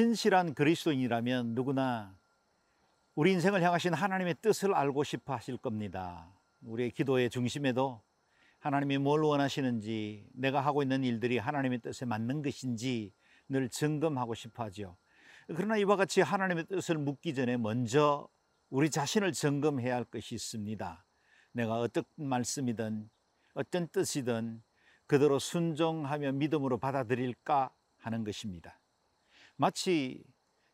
신실한 그리스도인이라면 누구나 우리 인생을 향하신 하나님의 뜻을 알고 싶어 하실 겁니다. 우리의 기도의 중심에도 하나님이 뭘 원하시는지 내가 하고 있는 일들이 하나님의 뜻에 맞는 것인지 늘 점검하고 싶어 하죠. 그러나 이와 같이 하나님의 뜻을 묻기 전에 먼저 우리 자신을 점검해야 할 것이 있습니다. 내가 어떤 말씀이든 어떤 뜻이든 그대로 순종하며 믿음으로 받아들일까 하는 것입니다. 마치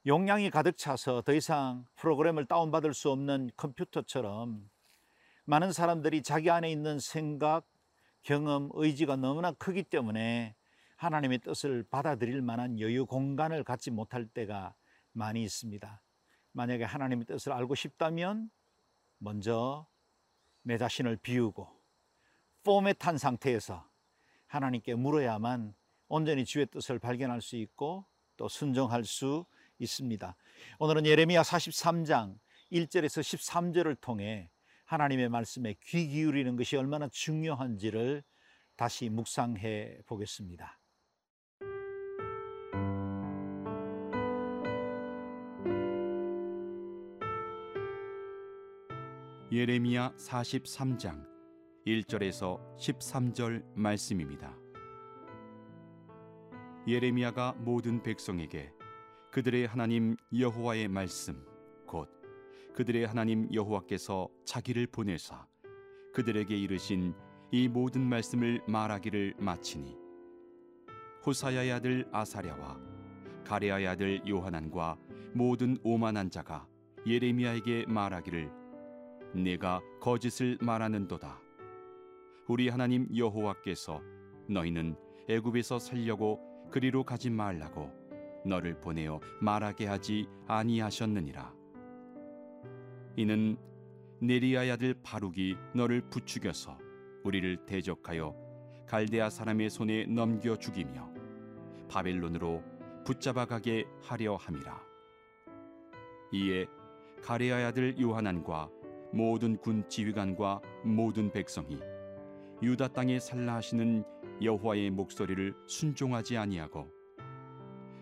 용량이 가득 차서 더 이상 프로그램을 다운받을 수 없는 컴퓨터처럼 많은 사람들이 자기 안에 있는 생각, 경험, 의지가 너무나 크기 때문에 하나님의 뜻을 받아들일 만한 여유 공간을 갖지 못할 때가 많이 있습니다. 만약에 하나님의 뜻을 알고 싶다면 먼저 내 자신을 비우고 포맷한 상태에서 하나님께 물어야만 온전히 주의 뜻을 발견할 수 있고 또 순종할 수 있습니다. 오늘은 예레미야 43장 1절에서 13절을 통해 하나님의 말씀에 귀 기울이는 것이 얼마나 중요한지를 다시 묵상해 보겠습니다. 예레미야 43장 1절에서 13절 말씀입니다. 예레미야가 모든 백성에게 그들의 하나님 여호와의 말씀 곧 그들의 하나님 여호와께서 자기를 보내사 그들에게 이르신 이 모든 말씀을 말하기를 마치니 호사야의 아들 아사랴와 가레아의 아들 요하난과 모든 오만한 자가 예레미야에게 말하기를 내가 거짓을 말하는도다. 우리 하나님 여호와께서 너희는 애굽에서 살려고 그리로 가지 말라고 너를 보내어 말하게 하지 아니하셨느니라. 이는 네리아의 아들 바룩이 너를 부추겨서 우리를 대적하여 갈대아 사람의 손에 넘겨 죽이며 바벨론으로 붙잡아 가게 하려 함이라. 이에 가레아의 아들 요하난과 모든 군 지휘관과 모든 백성이 유다 땅에 살라 하시는 여호와의 목소리를 순종하지 아니하고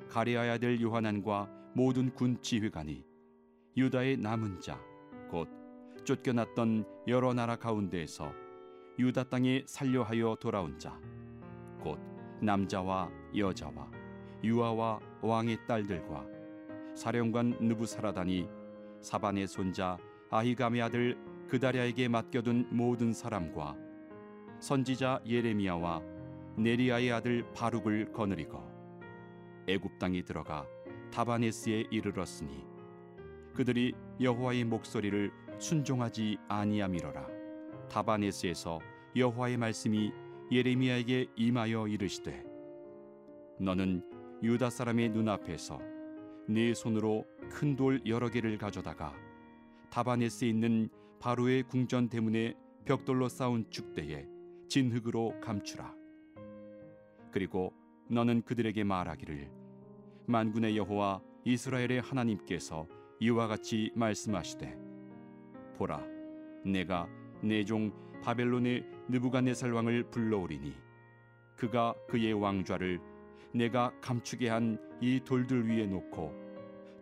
가레아의 아들 요하난과 모든 군 지휘관이 유다의 남은 자 곧 쫓겨났던 여러 나라 가운데에서 유다 땅에 살려하여 돌아온 자 곧 남자와 여자와 유아와 왕의 딸들과 사령관 느부사라다니 사반의 손자 아히감의 아들 그다랴에게 맡겨둔 모든 사람과 선지자 예레미야와 네리아의 아들 바룩을 거느리고 애굽 땅에 들어가 다바네스에 이르렀으니 그들이 여호와의 목소리를 순종하지 아니함이로라 다바네스에서 여호와의 말씀이 예레미야에게 임하여 이르시되 너는 유다 사람의 눈앞에서 네 손으로 큰 돌 여러 개를 가져다가 다바네스에 있는 바로의 궁전 대문에 벽돌로 쌓은 축대에 진흙으로 감추라. 그리고 너는 그들에게 말하기를 만군의 여호와 이스라엘의 하나님께서 이와 같이 말씀하시되 보라 내가 내 종 바벨론의 느부갓네살 왕을 불러오리니 그가 그의 왕좌를 내가 감추게 한 이 돌들 위에 놓고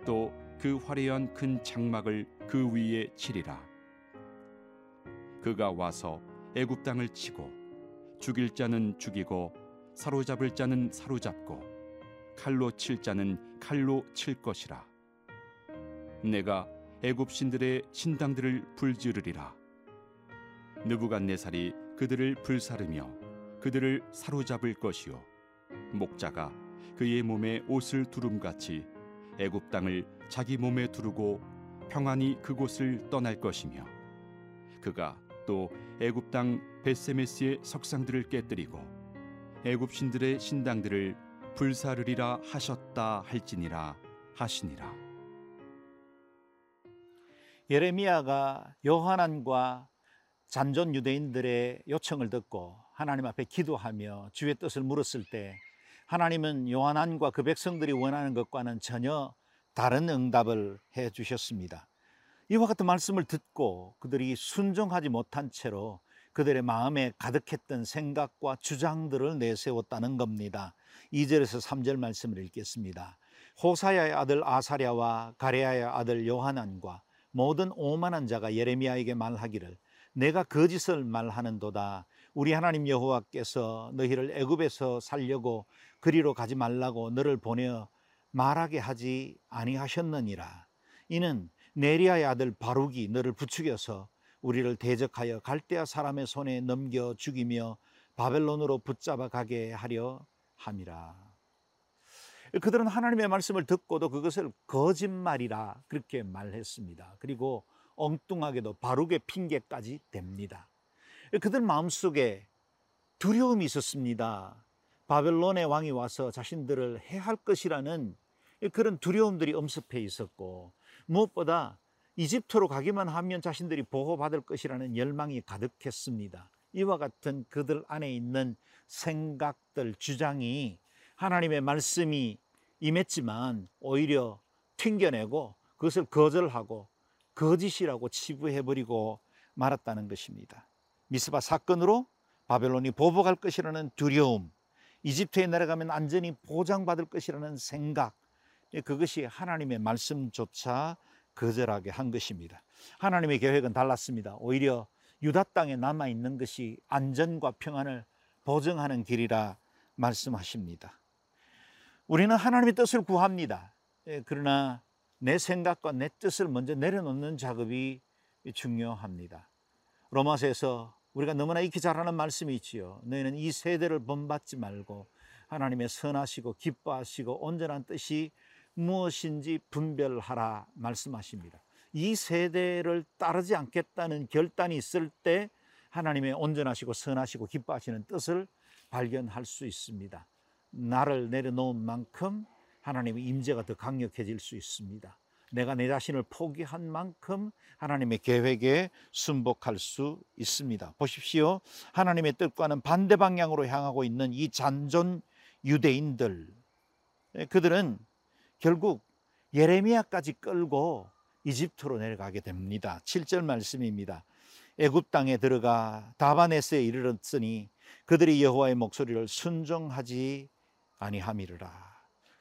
또 그 화려한 큰 장막을 그 위에 치리라. 그가 와서 애굽 땅을 치고 죽일 자는 죽이고 사로잡을 자는 사로잡고 칼로 칠 자는 칼로 칠 것이라. 내가 애굽 신들의 신당들을 불지르리라. 느부갓네살이 그들을 불사르며 그들을 사로잡을 것이요. 목자가 그의 몸에 옷을 두름같이 애굽 땅을 자기 몸에 두르고 평안히 그곳을 떠날 것이며 그가 또 애굽 땅 베세메스의 석상들을 깨뜨리고 애굽 신들의 신당들을 불사르리라 하셨다 할지니라 하시니라 예레미야가 요한안과 잔존 유대인들의 요청을 듣고 하나님 앞에 기도하며 주의 뜻을 물었을 때 하나님은 요한안과 그 백성들이 원하는 것과는 전혀 다른 응답을 해 주셨습니다. 이와 같은 말씀을 듣고 그들이 순종하지 못한 채로 그들의 마음에 가득했던 생각과 주장들을 내세웠다는 겁니다. 2절에서 3절 말씀을 읽겠습니다. 호사야의 아들 아사랴와 가레야의 아들 요하난과 모든 오만한 자가 예레미야에게 말하기를 내가 거짓을 말하는도다 우리 하나님 여호와께서 너희를 애굽에서 살려고 그리로 가지 말라고 너를 보내어 말하게 하지 아니하셨느니라 이는 네리아의 아들 바룩이 너를 부추겨서 우리를 대적하여 갈대아 사람의 손에 넘겨 죽이며 바벨론으로 붙잡아 가게 하려 함이라. 그들은 하나님의 말씀을 듣고도 그것을 거짓말이라 그렇게 말했습니다. 그리고 엉뚱하게도 바룩의 핑계까지 댑니다. 그들 마음속에 두려움이 있었습니다. 바벨론의 왕이 와서 자신들을 해할 것이라는 그런 두려움들이 엄습해 있었고 무엇보다 이집트로 가기만 하면 자신들이 보호받을 것이라는 열망이 가득했습니다. 이와 같은 그들 안에 있는 생각들, 주장이 하나님의 말씀이 임했지만 오히려 튕겨내고 그것을 거절하고 거짓이라고 치부해버리고 말았다는 것입니다. 미스바 사건으로 바벨론이 보복할 것이라는 두려움, 이집트에 내려가면 안전히 보장받을 것이라는 생각, 그것이 하나님의 말씀조차 거절하게 한 것입니다. 하나님의 계획은 달랐습니다. 오히려 유다 땅에 남아 있는 것이 안전과 평안을 보증하는 길이라 말씀하십니다. 우리는 하나님의 뜻을 구합니다. 예, 그러나 내 생각과 내 뜻을 먼저 내려놓는 작업이 중요합니다. 로마서에서 우리가 너무나 익히 잘 아는 말씀이 있지요. 너희는 이 세대를 본받지 말고 하나님의 선하시고 기뻐하시고 온전한 뜻이 무엇인지 분별하라 말씀하십니다. 이 세대를 따르지 않겠다는 결단이 있을 때 하나님의 온전하시고 선하시고 기뻐하시는 뜻을 발견할 수 있습니다. 나를 내려놓은 만큼 하나님의 임재가 더 강력해질 수 있습니다. 내가 내 자신을 포기한 만큼 하나님의 계획에 순복할 수 있습니다. 보십시오. 하나님의 뜻과는 반대 방향으로 향하고 있는 이 잔존 유대인들. 그들은 결국 예레미야까지 끌고 이집트로 내려가게 됩니다. 7절 말씀입니다. 애굽 땅에 들어가 다바네스에 이르렀으니 그들이 여호와의 목소리를 순종하지 아니함이르라.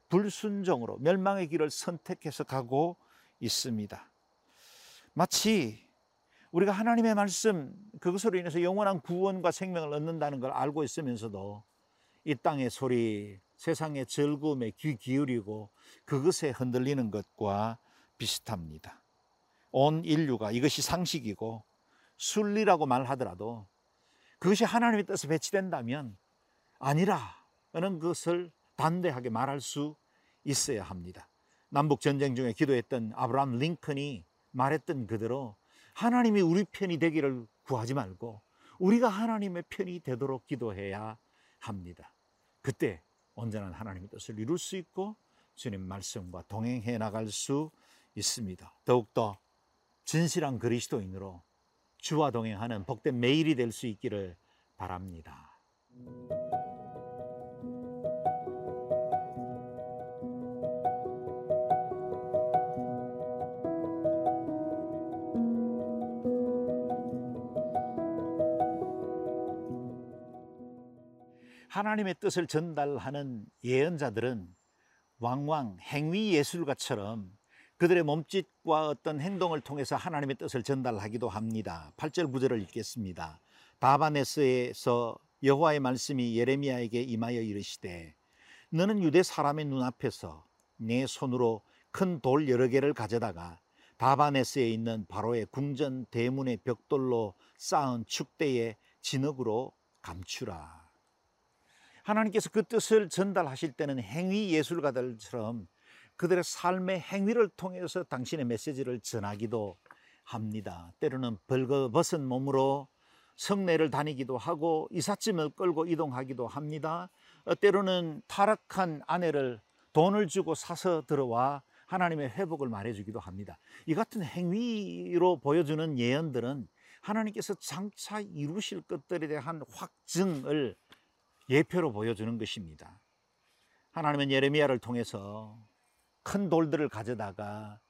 불순종으로 멸망의 길을 선택해서 가고 있습니다. 마치 우리가 하나님의 말씀 그것으로 인해서 영원한 구원과 생명을 얻는다는 걸 알고 있으면서도 이 땅의 소리, 세상의 즐거움에 귀 기울이고 그것에 흔들리는 것과 비슷합니다. 온 인류가 이것이 상식이고 순리라고 말하더라도 그것이 하나님의 뜻에 배치된다면 아니라는 것을 단대하게 말할 수 있어야 합니다. 남북 전쟁 중에 기도했던 아브라함 링컨이 말했던 그대로 하나님이 우리 편이 되기를 구하지 말고 우리가 하나님의 편이 되도록 기도해야 합니다. 그때 온전한 하나님의 뜻을 이룰 수 있고 주님 말씀과 동행해 나갈 수 있습니다. 더욱더 진실한 그리스도인으로 주와 동행하는 복된 매일이 될 수 있기를 바랍니다. 하나님의 뜻을 전달하는 예언자들은 왕왕 행위 예술가처럼 그들의 몸짓과 어떤 행동을 통해서 하나님의 뜻을 전달하기도 합니다. 8절 9절을 읽겠습니다. 다바네스에서 여호와의 말씀이 예레미야에게 임하여 이르시되 너는 유대 사람의 눈앞에서 내 손으로 큰 돌 여러 개를 가져다가 다바네스에 있는 바로의 궁전 대문의 벽돌로 쌓은 축대의 진흙으로 감추라. 하나님께서 그 뜻을 전달하실 때는 행위 예술가들처럼 그들의 삶의 행위를 통해서 당신의 메시지를 전하기도 합니다. 때로는 벌거벗은 몸으로 성내를 다니기도 하고 이삿짐을 끌고 이동하기도 합니다. 어, 때로는 타락한 아내를 돈을 주고 사서 들어와 하나님의 회복을 말해주기도 합니다. 이 같은 행위로 보여주는 예언들은 하나님께서 장차 이루실 것들에 대한 확증을 예표로 보여주는 것입니다. 하나님은 예레미야를 통해서 큰 돌들을 가져다가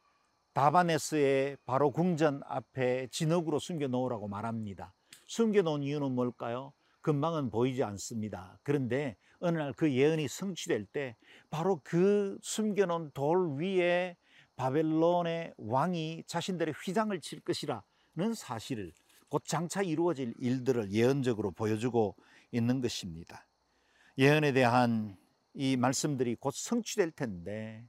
다바네스의 바로 궁전 앞에 진흙으로 숨겨 놓으라고 말합니다. 숨겨 놓은 이유는 뭘까요? 금방은 보이지 않습니다. 그런데 어느 날 그 예언이 성취될 때 바로 그 숨겨 놓은 돌 위에 바벨론의 왕이 자신들의 휘장을 칠 것이라는 사실을 곧 장차 이루어질 일들을 예언적으로 보여주고 있는 것입니다. 예언에 대한 이 말씀들이 곧 성취될 텐데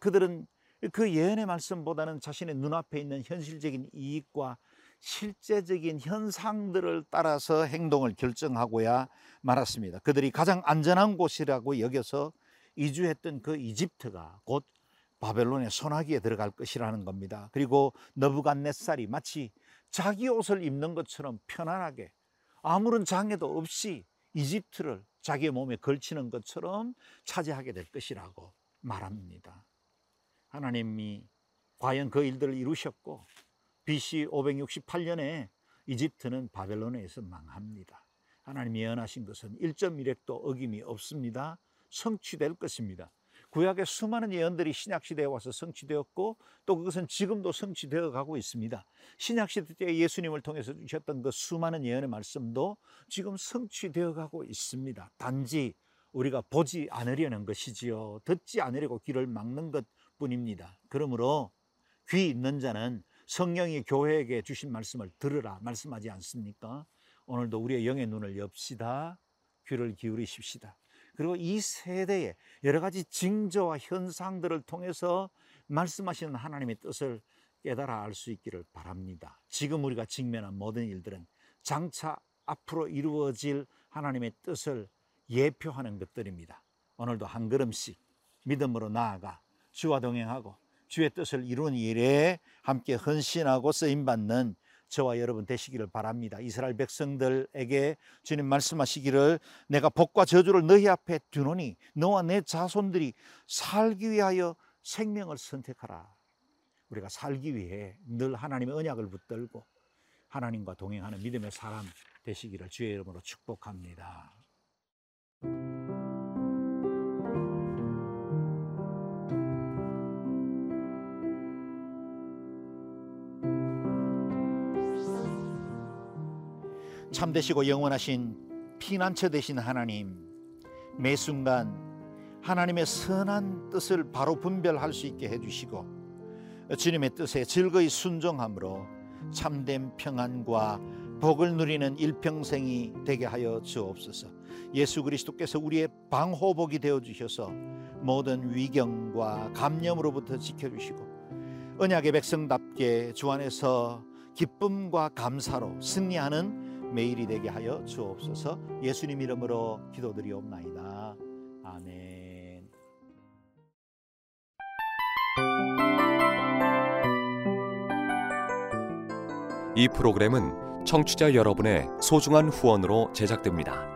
그들은 그 예언의 말씀보다는 자신의 눈앞에 있는 현실적인 이익과 실제적인 현상들을 따라서 행동을 결정하고야 말았습니다. 그들이 가장 안전한 곳이라고 여겨서 이주했던 그 이집트가 곧 바벨론의 소나기에 들어갈 것이라는 겁니다. 그리고 너부갓네살이 마치 자기 옷을 입는 것처럼 편안하게 아무런 장애도 없이 이집트를 자기의 몸에 걸치는 것처럼 차지하게 될 것이라고 말합니다. 하나님이 과연 그 일들을 이루셨고 BC 568년에 이집트는 바벨론에 서 망합니다. 하나님이 예언하신 것은 1.1핵도 어김이 없습니다. 성취될 것입니다. 구약의 수많은 예언들이 신약 시대에 와서 성취되었고 또 그것은 지금도 성취되어 가고 있습니다. 신약 시대 때 예수님을 통해서 주셨던 그 수많은 예언의 말씀도 지금 성취되어 가고 있습니다. 단지 우리가 보지 않으려는 것이지요. 듣지 않으려고 귀를 막는 것 뿐입니다. 그러므로 귀 있는 자는 성령이 교회에게 주신 말씀을 들으라 말씀하지 않습니까? 오늘도 우리의 영의 눈을 엽시다. 귀를 기울이십시다. 그리고 이 세대에 여러 가지 징조와 현상들을 통해서 말씀하시는 하나님의 뜻을 깨달아 알 수 있기를 바랍니다. 지금 우리가 직면한 모든 일들은 장차 앞으로 이루어질 하나님의 뜻을 예표하는 것들입니다. 오늘도 한 걸음씩 믿음으로 나아가 주와 동행하고 주의 뜻을 이룬 일에 함께 헌신하고 쓰임 받는 저와 여러분 되시기를 바랍니다. 이스라엘 백성들에게 주님 말씀하시기를 내가 복과 저주를 너희 앞에 두노니 너와 내 자손들이 살기 위하여 생명을 선택하라. 우리가 살기 위해 늘 하나님의 언약을 붙들고 하나님과 동행하는 믿음의 사람 되시기를 주의 이름으로 축복합니다. 참되시고 영원하신 피난처 되신 하나님 매 순간 하나님의 선한 뜻을 바로 분별할 수 있게 해주시고 주님의 뜻에 즐거이 순종함으로 참된 평안과 복을 누리는 일평생이 되게 하여 주옵소서. 예수 그리스도께서 우리의 방호복이 되어 주셔서 모든 위경과 감염으로부터 지켜 주시고 언약의 백성답게 주 안에서 기쁨과 감사로 승리하는 매일이 되게 하여 주옵소서. 예수님 이름으로 기도드리옵나이다. 아멘. 이 프로그램은 청취자 여러분의 소중한 후원으로 제작됩니다.